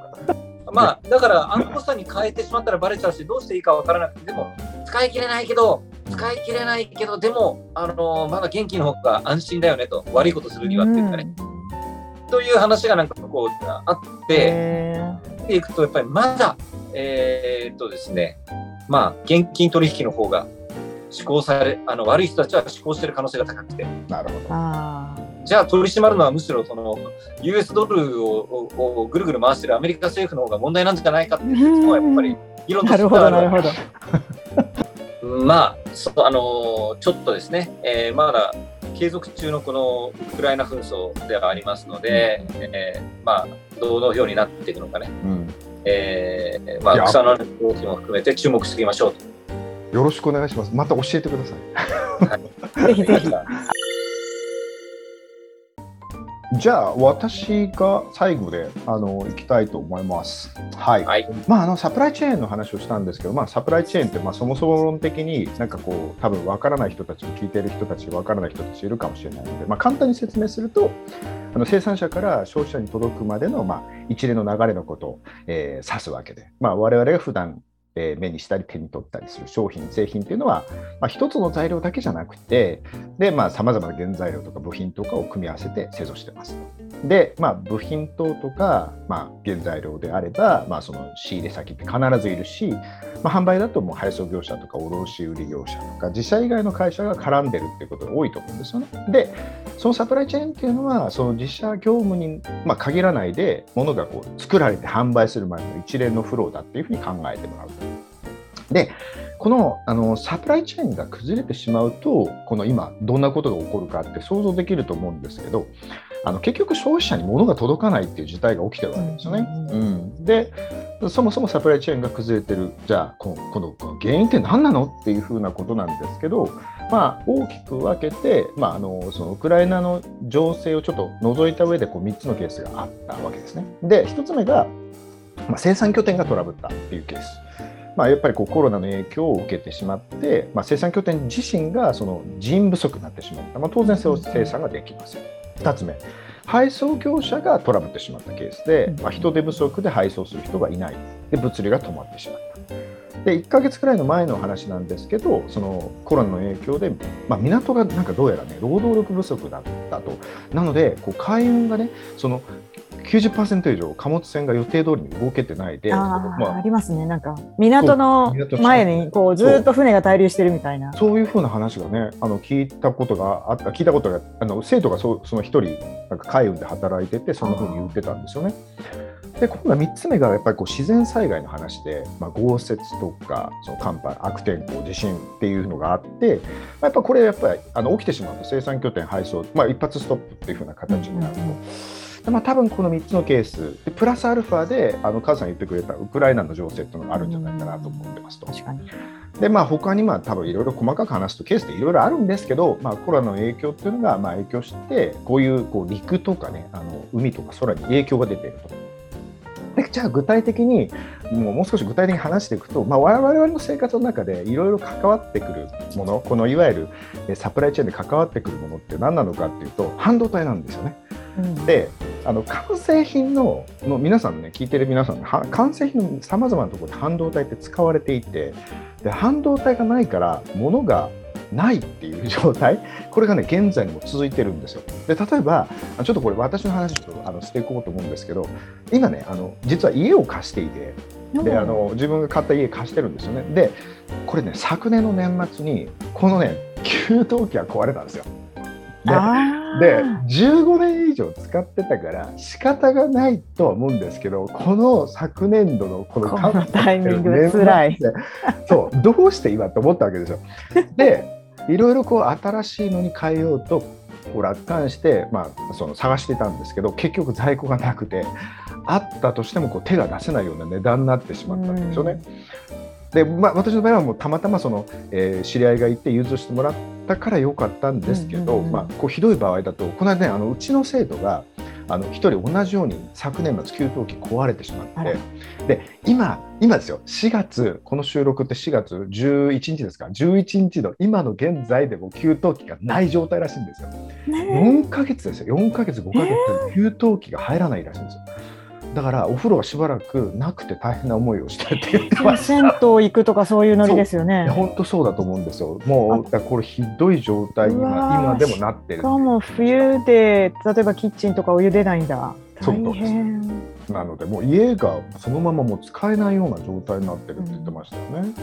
まあ、だから、暗号資産に変えてしまったらバレちゃうし、どうしていいかわからなくて、でも、使い切れないけど、使い切れないけど、でも、あのまだ元気の方が安心だよねと、悪いことするにはっていうかね、という話がなんかこうあって、へ見ていくと、やっぱりまだ、えーっとですね、まあ、現金取引の方が施行され、あの悪い人たちは施行している可能性が高くて、なるほどじゃあ取り締まるのはむしろその US ドルをををぐるぐる回してるアメリカ政府の方が問題なんじゃないかっていう説もやっぱり議論あ。となるほど、なるしてはあるほど。まあ、そうあのーちょっとですね、えーまだ継続中のこのウクライナ紛争ではありますので、えーまあ、どのようになっていくのかね、うんえーまあ、草の動きも含めて注目していきましょうと。よろしくお願いします。また教えてください。ぜひぜひ。じゃあ私が最後であの行きたいと思います。はい。はい。まああのサプライチェーンの話をしたんですけど、まあサプライチェーンってまあそもそも論的になんかこう多分わからない人たちも聞いている人たちわからない人たちいるかもしれないので、まあ簡単に説明すると、あの生産者から消費者に届くまでのまあ一連の流れのことを、えー指すわけで、まあ我々が普段えー目にしたり手に取ったりする商品製品っていうのは、まあ、一つの材料だけじゃなくてでまあさまざまな原材料とか部品とかを組み合わせて製造してますで、まあ、部品等とか、まあ、原材料であれば、まあ、その仕入れ先って必ずいるし、まあ、販売だともう配送業者とか卸売業者とか自社以外の会社が絡んでるっていうことが多いと思うんですよね。でそのサプライチェーンっていうのはその自社業務に、まあ、限らないで物がこう作られて販売するまでの一連のフローだっていうふうに考えてもらうと。でこのあのサプライチェーンが崩れてしまうとこの今どんなことが起こるかって想像できると思うんですけどあの結局消費者に物が届かないっていう事態が起きてるわけですよね。ううんでそもそもサプライチェーンが崩れてるじゃあこのこのこの原因って何なのっていうふうなことなんですけど、まあ、大きく分けて、まあ、あのそのウクライナの情勢をちょっと除いた上でこう3つのケースがあったわけですね。で1つ目が、まあ、生産拠点がトラブったっていうケース。まあ、やっぱりこうコロナの影響を受けてしまって、まあ、生産拠点自身がその人不足になってしまった、まあ、当然生産ができません。2つ目。配送業者がトラブってしまったケースで、まあ、人手不足で配送する人がいない。で物流が止まってしまった。で1ヶ月くらいの前の話なんですけどそのコロナの影響で、まあ、港がなんかどうやらね労働力不足だったと。なのでこう海運がねその90%以上貨物船が予定通りに動けてないで、あまーありますね。なんか港の前にこうずっと船が滞留してるみたいな。そういうふうな話がね、あの聞いたことがあった、聞いたことが、あの生徒がそうその一人、なんか海運で働いてて、そんなふうに言ってたんですよね。で、今度は3つ目がやっぱりこう自然災害の話で、まあ、豪雪とか、その寒波、悪天候、地震っていうのがあって、まあ、やっぱこれ、やっぱりあの起きてしまうと、生産拠点配送、まあ、一発ストップっていうふうな形になると。うんまあ、多分この3つのケースでプラスアルファであの母さん言ってくれたウクライナの情勢っていうのがあるんじゃないかなと思ってますと。確かに。でまあ他にまあ多分いろいろ細かく話すとケースっていろいろあるんですけど、まあ、コロナの影響っていうのがまあ影響してこういうこう陸とかねあの海とか空に影響が出ていると。でじゃあ具体的にもうもう少し具体的に話していくと、まあ、我々の生活の中でいろいろ関わってくるものこのいわゆるえサプライチェーンで関わってくるものって何なのかっていうと半導体なんですよね。うんであの完成品のの皆さんね聞いてる皆さんは完成品のさまざまなところで半導体って使われていてで半導体がないから物がないっていう状態。これがね現在にも続いてるんですよ。で例えばあちょっとこれ私の話ちょっとあのしていこうと思うんですけど今ねあの実は家を貸していてであの自分が買った家貸してるんですよね。でこれね昨年の年末にこのね給湯器が壊れたんですよ。でで15年以上使ってたから仕方がないとは思うんですけどこの昨年度のこのこのタイミングで辛い。そうどうして今と思ったわけですよ。でいろいろこう新しいのに変えようとこう楽観して、まあ、その探してたんですけど結局在庫がなくてあったとしてもこう手が出せないような値段になってしまったんですよね。で、まあ、私の場合はもうたまたまその、えー知り合いがいて融通してもらったたから良かったんですけど、まあ、こうひどい場合だとこの間ねあのうちの生徒があの一人同じように昨年末給湯器壊れてしまってで今今ですよ4月この収録って4月11日ですか？11日の今の現在でも給湯器がない状態らしいんですよ。ね4ヶ月ですよ4ヶ月5ヶ月給湯器が入らないらしいんですよ。だからお風呂がしばらくなくて大変な思いをしてるって言ってました。銭湯行くとかそういうノリですよいねや。本当そうだと思うんですよ。もうこれひどい状態に今今でもなってるしかも冬で例えばキッチンとかお湯出ないんだ。そう大変。なのでもう家がそのままもう使えないような状態になってるって言ってましたよね。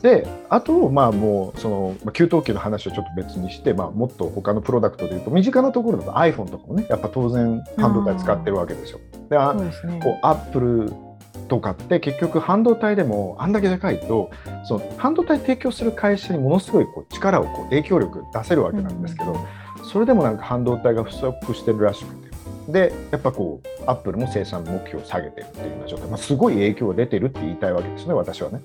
であとまあもうそのまあ給湯器の話をちょっと別にして、まあ、もっと他のプロダクトでいうと身近なところだと iPhone とかもねやっぱ当然半導体使ってるわけですよ。であね。こうアップルとかって結局半導体でもあんだけでかいとその半導体提供する会社にものすごいこう力をこう影響力出せるわけなんですけど、それでもなんか半導体が不足してるらしくてでやっぱこうアップルも生産目標を下げてるっていうような状態、まあ、すごい影響が出てるって言いたいわけですね私はね。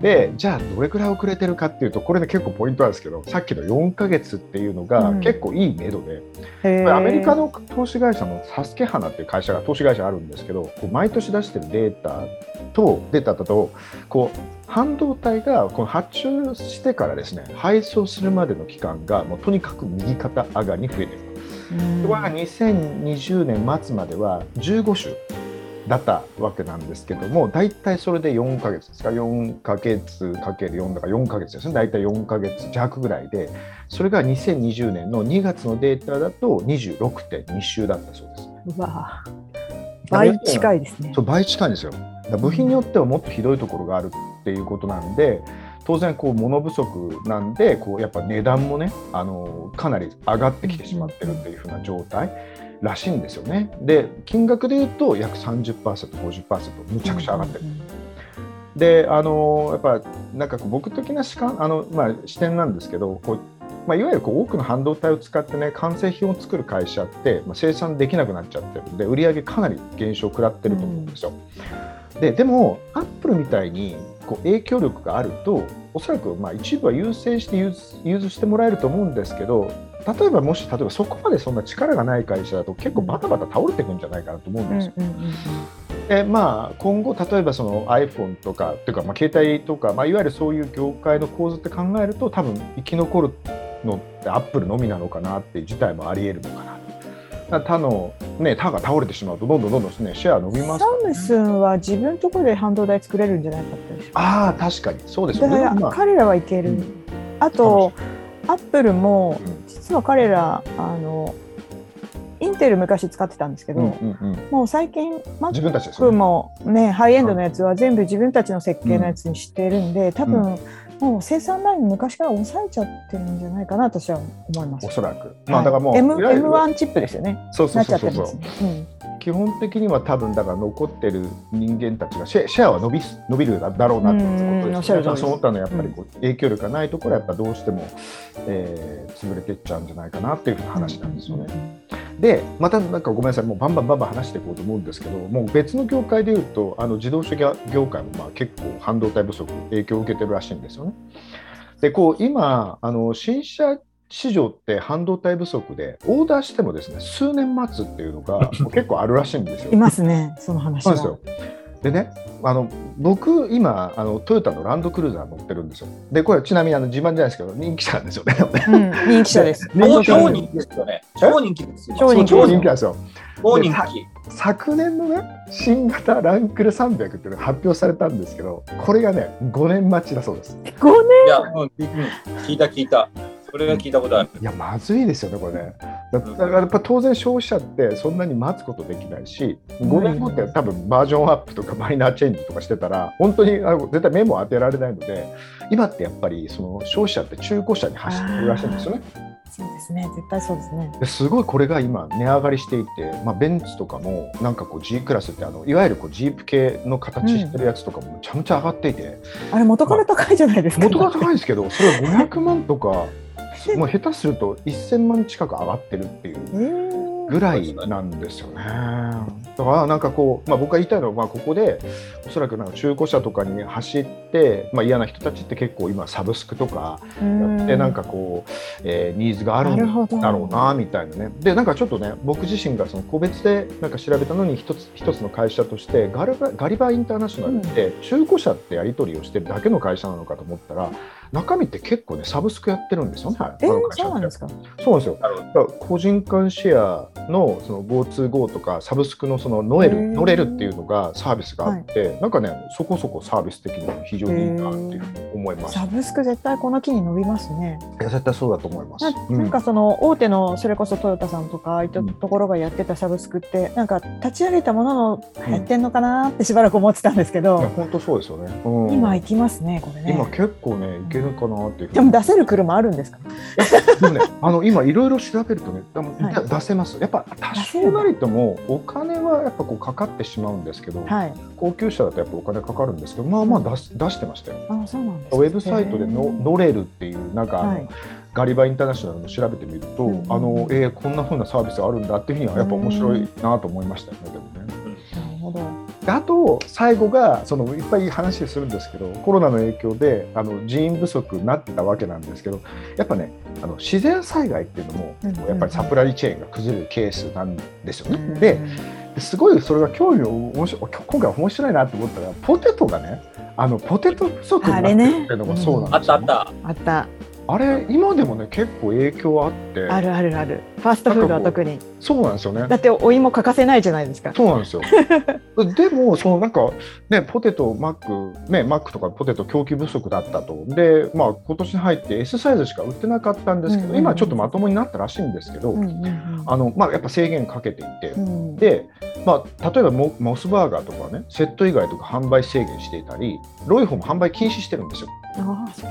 でじゃあどれくらい遅れてるかっていうとこれで結構ポイントなんですけどさっきの4ヶ月っていうのがうん結構いい目処で、へーこれアメリカの投資会社のサスケハナっていう会社が投資会社あるんですけど毎年出してるデータとデータだとこう半導体がこの発注してからですね配送するまでの期間がもうとにかく右肩上がりに増えてる。うんこれが2020年末までは15種だったわけなんですけども大体それで4ヶ月ですか？4ヶ月かける4だから4ヶ月ですね大体4ヶ月弱ぐらいでそれが2020年の2月のデータだと26.2週だったそうです。うわ倍近いですねそ。う倍近いんですよ。部品によってはもっとひどいところがあるっていうことなんで当然こう物不足なんでこうやっぱ値段もねあのかなり上がってきてしまってるっていうふうな状態らしいんですよね。で金額で言うと約 30%50% むちゃくちゃ上がってる。であのやっぱなんかこう僕的な視観あの、まあ、視点なんですけどこう、まあ、いわゆるこう多くの半導体を使ってね完成品を作る会社って、まあ、生産できなくなっちゃってるんで売り上げかなり減少を食らってると思うんですよ。ででもアップルみたいにこう影響力があるとおそらくまあ一部は優先して融通してもらえると思うんですけど例えばもし例えばそこまでそんな力がない会社だと結構バタバタ倒れていくんじゃないかなと思うんうんですよ。うんうんうんでまあ、今後、例えばその iPhone とかっていうか、まあ、携帯とか、まあ、いわゆるそういう業界の構図って考えると多分生き残るのってアップルのみなのかなっていう事態もありえるのかな他の、ね、他が倒れてしまうとどんどんどんどん、ね、シェア伸びますね、ムスンは自分のところで半導体作れるんじゃないかったでしょああ確かに。そうです。だからまあ彼らはいける、うん。あとアップルもうん。実は彼らあのインテル昔使ってたんですけど、うんうんうん、もう最近自分たちです Mac よね。もねハイエンドのやつは全部自分たちの設計のやつにしてるんで、多分、もう生産ライン昔から抑えちゃってるんじゃないかなと私は思いますお。そらく。まあだからもう、はい M いわゆる M1 チップですよね。そうそなうそうそうっちゃってますね。基本的には多分だから残ってる人間たちがシェシェアは伸びす伸びるだろうなってことですそう思ったのはやっぱりこう影響力がないところはやっぱどうしても、えー潰れていっちゃうんじゃないかなっていうふうな話なんですよね。でまたなんかごめんなさいもうバンバンバンバン話していこうと思うんですけどもう別の業界でいうとあの自動車業界もまあ結構半導体不足影響を受けてるらしいんですよね。でこう今あの新車市場って半導体不足でオーダーしてもですね数年待つっていうのが 結構あるらしいんですよ。いますね、その話は。そうですよ。でね、あの僕、今あの、トヨタのランドクルーザー乗ってるんですよ。で、これ、ちなみにあの自慢じゃないですけど、人気車なんですよね。うん、人気者です。超人気ですよね。超人気ですよ。超人気超人気なんですよ。超人気。昨年のね、新型ランクル300っていうのが発表されたんですけど、これがね、5年待ちだそうです。5いや、うん、うん聞いた聞いた。それは聞いたことある。いや、まずいですよね、これね。だだからやっぱ当然消費者ってそんなに待つことできないし、5年後って多分バージョンアップとかマイナーチェンジとかしてたら、本当に絶対目も当てられないので、今ってやっぱりその消費者って中古車に走ってるらしいんですよね。そうですね、絶対そうですね。ですごいこれが今値上がりしていて、まあ、ベンツとかもなんかこう G クラスってあのいわゆるこうジープ系の形してるやつとかもむちゃむちゃ上がっていて、あれ、元から高いじゃないですか。元が高いんですけどそれは500万とかもう下手すると1000万近く上がってるっていうえーぐらいなんですよね。だからなんかこう、まあ、僕が言いたいのは、まあ、ここでおそらくなんか中古車とかに走って、まあ、嫌な人たちって結構今サブスクとかやってなんかこう、えー、ニーズがあるんだろうなみたいなね。でなんかちょっとね僕自身がその個別でなんか調べたのに一つ一つの会社としてガルバガリバーインターナショナルって中古車ってやり取りをしてるだけの会社なのかと思ったら中身って結構ねサブスクやってるんですよね。えー、そうなんですか？そうなんですよ。個人間シェアのその GoToGo とかサブスクのそのノエル乗れるっていうのがサービスがあって、はい、なんかねそこそこサービス的に非常にいいなっていうふうに思います。サブスク絶対この木に伸びますね。いや絶対そうだと思います。ななんかその大手のそれこそトヨタさんとかああいったところがやってたサブスクって、うん、なんか立ち上げたものの入ってんのかなってしばらく思ってたんですけど。本当そうですよね。うん、今行きますねこれね。今結構ねいけるかなっていうでも出せる車あるんですか？でもね あの今いろいろ調べるとねでも、はい、出せます。やっぱ多少なりともお金はやっぱこうかかってしまうんですけど、はい、高級車だとやっぱお金かかるんですけどまあまあ出し出してましたよ。あそうなんです、ウェブサイトでの乗れるっていうなんか、はい、ガリバインターナショナルの調べてみると、うん、あのえー、こんなふうなサービスがあるんだっていうふうにはやっぱ面白いなと思いましたよね、でもね。あと最後がそのいっぱい話するんですけどコロナの影響であの人員不足になってたわけなんですけどやっぱねあの自然災害っていうのもやっぱりサプライチェーンが崩れるケースなんですよね。ですごいそれが興味を面白今回面白いなと思ったらポテトがねあのポテト不足になってるっていうのがそうなんですよ、ね、あったあった。あったあれ今でもね結構影響あって。あるあるある。ファーストフードは特に。そうなんですよね。だってお芋欠かせないじゃないですか。そうなんですよ。でもそのなんかねポテトマックねマックとかポテト供給不足だったと。でまあ今年に入って S サイズしか売ってなかったんですけど、うんうん、今ちょっとまともになったらしいんですけど、うんうんうん、あのまあやっぱ制限かけていて、うん、でまあ例えばモモスバーガーとかねセット以外とか販売制限していたりロイホも販売禁止してるんですよ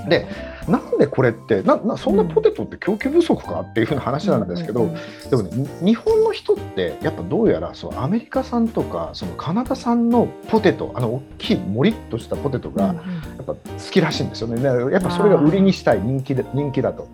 でなんでこれってななそんなポテトって供給不足かっていうふうな話なんですけど、でもね日本の人ってやっぱどうやらそうアメリカ産とかそのカナダ産のポテトあの大きいもりっとしたポテトがやっぱ好きらしいんですよね。やっぱそれが売りにしたい人気で人気だと。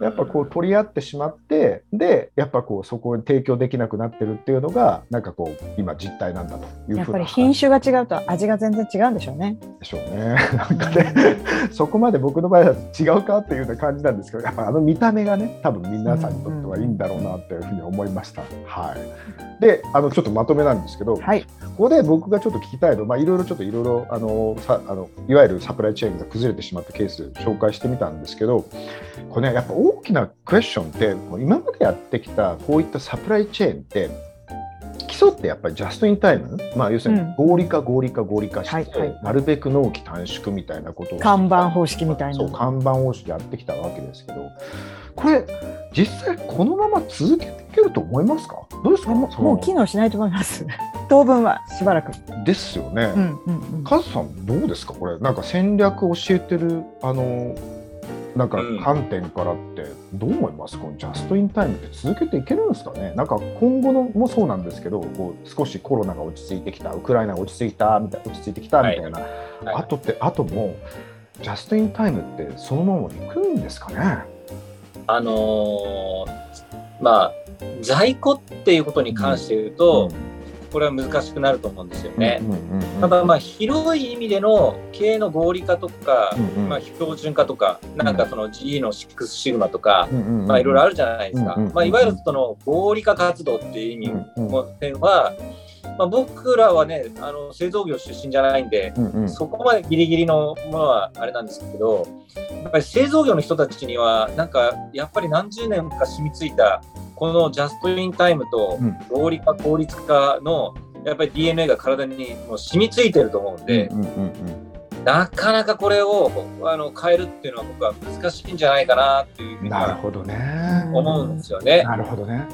やっぱこう取り合ってしまってでやっぱこうそこに提供できなくなってるっていうのがなんかこう今実態なんだというやっぱり品種が違うと味が全然違うんでしょうね。でしょうね。なんかね、そこまで僕の場合は違うかっていうような感じなんですけどやっぱあの見た目がね多分皆さんにとってはいいんだろうなというふうに思いました。はい、であのちょっとまとめなんですけど、はい、ここで僕がちょっと聞きたいのまあいろいろちょっといろいろあのさあのいわゆるサプライチェーンが崩れてしまったケース紹介してみたんですけどこれねやっぱ大きなクエスチョンって今までやってきたこういったサプライチェーンって基礎ってやっぱりジャストインタイム、まあ、要するに合理化合理化合理化して、うんはいはい、なるべく納期短縮みたいなことを看板方式みたいなそう看板方式やってきたわけですけど。これ実際このまま続けていけると思いますか？どうですか？もう機能しないと思います。当分はしばらく。ですよね、うんうんうん、カズさんどうですか？これなんか戦略教えてるあのなんか観点からってどう思います、うん、このジャストインタイムって続けていけるんですかね？なんか今後のもそうなんですけどこう少しコロナが落ち着いてきたウクライナが落ち着いたみたい落ち着いてきたみたいな、はい。はい、あとってあともジャストインタイムってそのままいくんですかね？あのー、まあ在庫っていうことに関して言うと、うんうんこれは難しくなると思うんですよね。ただまあ広い意味での経営の合理化とか、うんうん、まあ標準化とか、なんかその GE の6シグマとか、まあいろいろあるじゃないですか。まあいわゆるその合理化活動っていう意味の点は、まあ、僕らはねあの製造業出身じゃないんで、うんうん、そこまでギリギリのものはあれなんですけどやっぱり製造業の人たちにはなんかやっぱり何十年か染みついたこのジャストインタイムと合理化、効率化のやっぱり DNA が体にもう染みついてると思うんで、うんうんうんうん、なかなかこれをあの変えるっていうのは僕は難しいんじゃないかなっていうふうになるほどね。思うんですよね。なるほどね。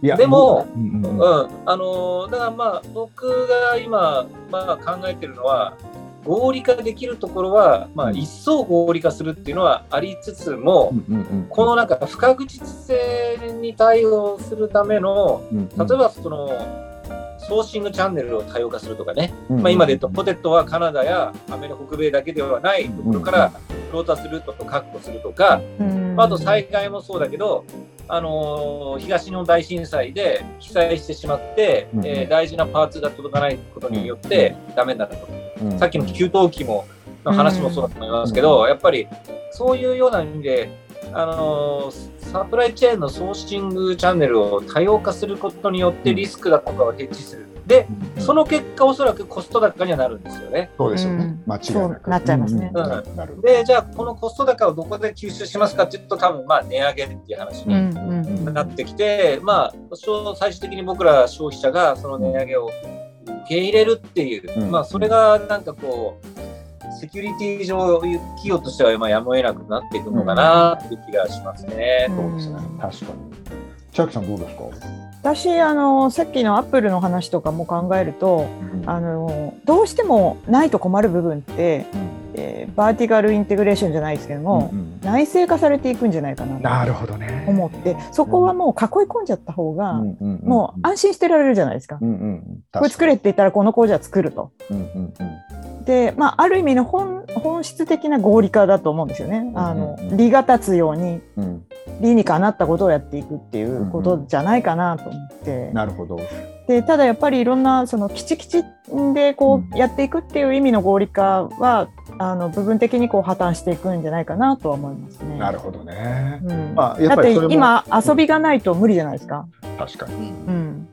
でも、うん、うんうん、あのだからまあ僕が今、まあ、考えてるのは合理化できるところは、まあ、一層合理化するっていうのはありつつも、うんうんうん、このなんか不確実性に対応するための、例えばそのソーシングチャンネルを多様化するとかね、うんうん、まあ、今で言うとポテトはカナダやアメリカ北米だけではないところからフローターすると確保するとか、うんうん、あと災害もそうだけどあのー東日本大震災で被災してしまって、うんえー大事なパーツが届かないことによってダメになったと。うん。さっきの給湯器もの話もそうだと思いますけど、やっぱりそういうような意味で、あのーサプライチェーンのソーシングチャンネルを多様化することによってリスクだとかをヘッジする。で、うん。その結果おそらくコスト高にはなるんですよね。そうですよね、うん。間違いなく。そうなっちゃいますね。うん。で、じゃあこのコスト高をどこで吸収しますかっていうと多分まあ値上げっていう話うんにうん。なってきて、まあ最終的に僕ら消費者がその値上げを受け入れるっていう、うん。まあそれがなんかこうセキュリティ上企業としてはまあやむを得なくなっていくのかなっていう気がしますね。そうですね。うん。確かに。千秋さんどうですか、私あのさっきのアップルの話とかも考えるとうん。あのどうしてもないと困る部分って、えーバーティカルインテグレーションじゃないですけども、うんうん。内製化されていくんじゃないかななとるほどね。思ってそこはもう囲い込んじゃった方が、うん。うんうんもう安心してられるじゃないですか。うんうんこれ作れって言ったらこの工場は作ると。うんうんうんで、まあ、ある意味の本本質的な合理化だと思うんですよね。あのうんうん。うん理が立つようにうん。理にかなったことをやっていくっていうことじゃないかなと思って。なるほど。でただやっぱりいろんなそのきちきちでこうん。うやっていくっていう意味の合理化はあの部分的にこう破綻していくんじゃないかなとは思いますね。なるほどね。うん。まあやだってっぱりそれも今遊びがないと無理じゃないですか。確かに。うんうん。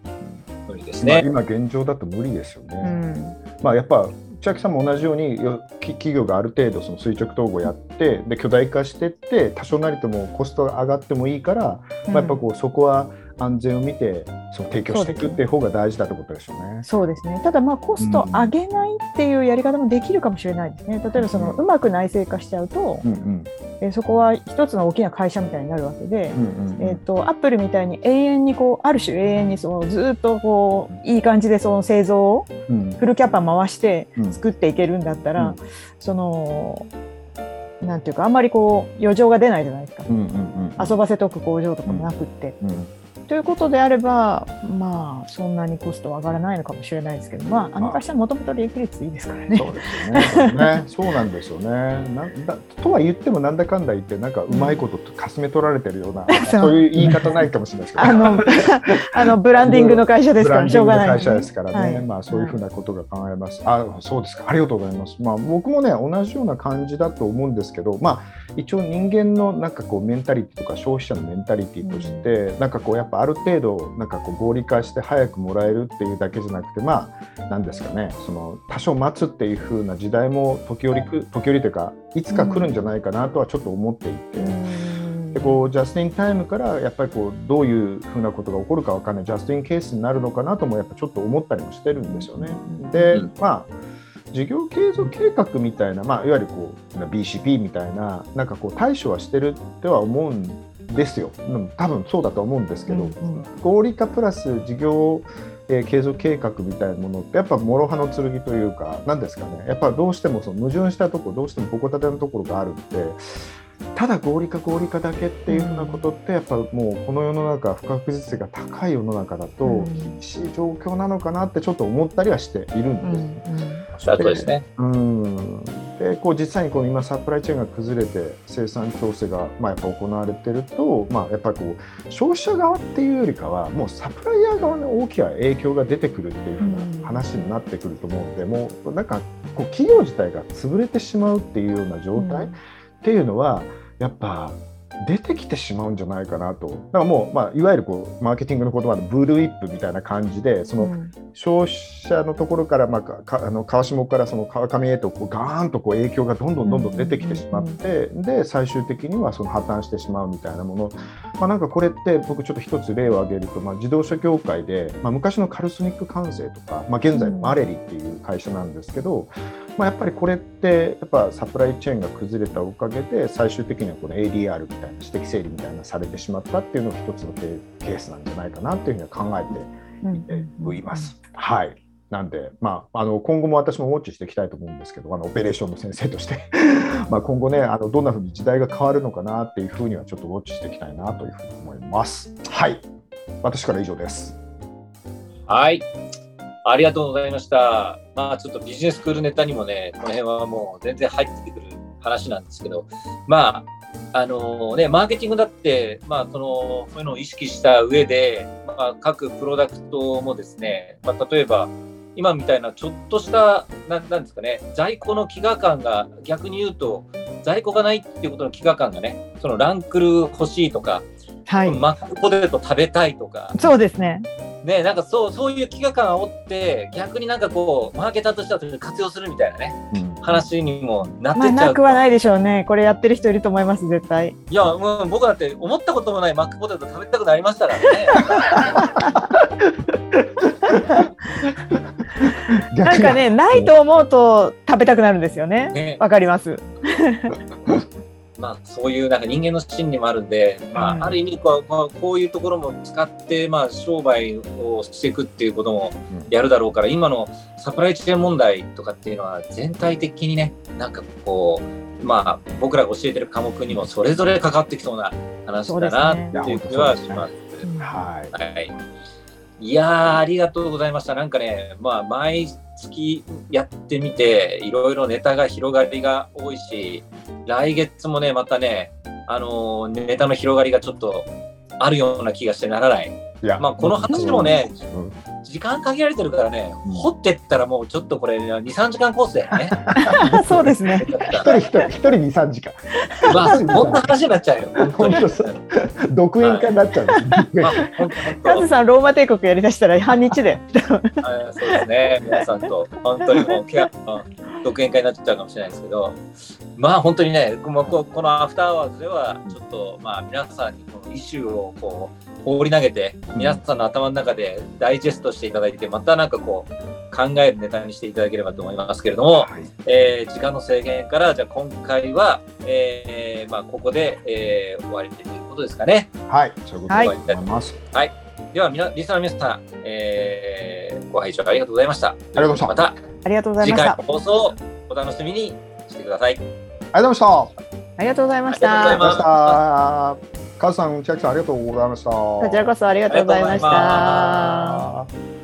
無理ですね。まあ今現状だと無理ですよね、うん。まあやっぱ千秋さんも同じように企業がある程度その垂直統合やってで巨大化してって多少なりともコストが上がってもいいから、まあ、やっぱこうそこは安全を見てその提供していくっていう方が大事だってことですよね。そうですね。ただまあコスト上げないっていうやり方もできるかもしれないですね。例えばそのうん。うまく内製化しちゃうと、うんうん。えーそこは一つの大きな会社みたいになるわけで。うんうんえー、とアップルみたいに永遠にこうある種永遠にそのずっとこういい感じでその製造をうん。フルキャパ回してうん。作っていけるんだったら、うん。そのなんていうかあんまりこう余剰が出ないじゃないですか、うんうんうん。遊ばせとく工場とかもなくって。うんということであればまあそんなにコストは上がらないのかもしれないですけどまああ。の会社はもともと利益率いいですからね。そうですよね。ね そうなんですよね。なんだとは言ってもなんだかんだ言ってなんかうまいことかすめ取られてるような、そう。そういう言い方ないかもしれないですけど。あのあのブランディングの会社ですからしょうがない、ブランディングの会社ですからね、はい。まあそういうふうなことが考えます。あ、そうですか。ありがとうございます。まあ僕もね同じような感じだと思うんですけど、まあ一応人間のなんかこうメンタリティとか消費者のメンタリティとして、なんかこうやっぱある程度なんかこう合理化して早くもらえるっていうだけじゃなくて、まあなんですかね、その多少待つっていうふうな時代も時折く時折というかいつか来るんじゃないかなとはちょっと思っていて。うんでこうジャスティンタイムからやっぱりこうどういうふうなことが起こるかわかんないジャスティンケースになるのかなともやっぱちょっと思ったりもしてるんですよね。で、うんまあ事業継続計画みたいな、まあ、いわゆるこう BCP みたいななんかこう対処はしてるっては思うんですよ。うん多分そうだと思うんですけど、うんうん合理化プラス事業えー継続計画みたいなものってやっぱ諸刃の剣というか何ですかねやっぱどうしてもその矛盾したところどうしてもここ立てのところがあるってただ合理化合理化だけっていうふうなことってやっぱもうこの世の中不確実性が高い世の中だとうん。厳しい状況なのかなってちょっと思ったりはしているんです。おっしゃる通りですね。うん。でこう実際にこの今サプライチェーンが崩れて生産調整がまあやっぱ行われてると、まあ、やっぱりこう消費者側っていうよりかはもうサプライヤー側に大きな影響が出てくるっていうふうな話になってくると思うので、もうなんかこう企業自体が潰れてしまうっていうような状態っていうのはやっぱ出てきてしまうんじゃないかなと。だからもう、まあ、いわゆるこうマーケティングの言葉でブルーイップみたいな感じでその、うん。消費者のところから、まあ、かかあの川下からその川上へとこうガーンとこう影響がどんどんどんどん出てきてしまって、で最終的にはその破綻してしまうみたいなもの、まあ、なんかこれって僕ちょっと一つ例を挙げると、まあ、自動車業界で、まあ、昔のカルスニック管制とか、まあ、現在のマレリっていう会社なんですけど、まあ、やっぱりこれってやっぱサプライチェーンが崩れたおかげで最終的にはこの ADR みたいな指摘整理みたいなされてしまったっていうのが一つのケケースなんじゃないかなっていうふうには考えてえーいます。はい。なんで、まあ、あの今後も私もウォッチしていきたいと思うんですけど、あのオペレーションの先生として、まあ今後ね、あのどんなふうに時代が変わるのかなっていうふうにはちょっとウォッチしていきたいなというふうに思います。はい。私から以上です。はい。ありがとうございました。まあちょっとビジネススクールネタにもね、この辺はもう全然入ってくる話なんですけど、まああのね、マーケティングだって、まあ、そのそういうのを意識した上で、まあ、各プロダクトもですね、まあ、例えば今みたいなちょっとしたななんですかね在庫の飢餓感が逆に言うと在庫がないっていうことの飢餓感がねそのランクル欲しいとか、はい。マックポテト食べたいとか、そうですね。ね、なんかそうそういう飢餓感を煽って逆になんかこうマーケターとしては活用するみたいなねうん話にもなってちゃうなくはないでしょうね。これやってる人いると思います、絶対。いや、もう僕だって思ったこともないマックポテト食べたくなりましたからね。なんかね、ないと思うと食べたくなるんですよね。ねわかります。まあ、そういうなんか人間の心理もあるんで、まあ、うんある意味こうこうこういうところも使って、まあ、商売をしていくっていうこともやるだろうから、今のサプライチェーン問題とかっていうのは全体的にねなんかこう、まあ、僕らが教えてる科目にもそれぞれ関わってきそうな話だなっていう気はします。はい。はい。いやー、ありがとうございました。なんかね、まあ、毎月やってみて、いろいろネタが広がりが多いし、来月もね、またね、あのーネタの広がりがちょっとあるような気がしてならない。いやまあ、この話もね、うん時間限られてるからね、うん。掘ってったらもうちょっとこれ、2、3時間コースだよね。そうですね。一人一人一人二三時間。まあ、こんな話になっちゃうよ。本当そう。独演会になっちゃう。カズさん、ローマ帝国やりだしたら半日で。はいそうですね、皆さんと、本当にもう、独演会になっちゃうかもしれないですけど、まあ本当にね、このここの after hours では、ちょっと、まあ皆さんにこのイシューをこう、放り投げて、皆さんの頭の中でダイジェストしていただいて、またなんかこう、考えるネタにしていただければと思いますけれども、はいえー時間の制限から、じゃあ今回は、えーまあここで、えー終わりということですかね。はい、そういうことだと思います。では、みなリスナーの皆さん、えーご拝聴ありがとうございました。ありがとうございましたたありがとうござい次回のました。放送をお楽しみにしてください。ありがとうございました。ありがとうございましありがとうございました。カズさん、千秋さん、ありがとうございました。こちらこそありがとうございました。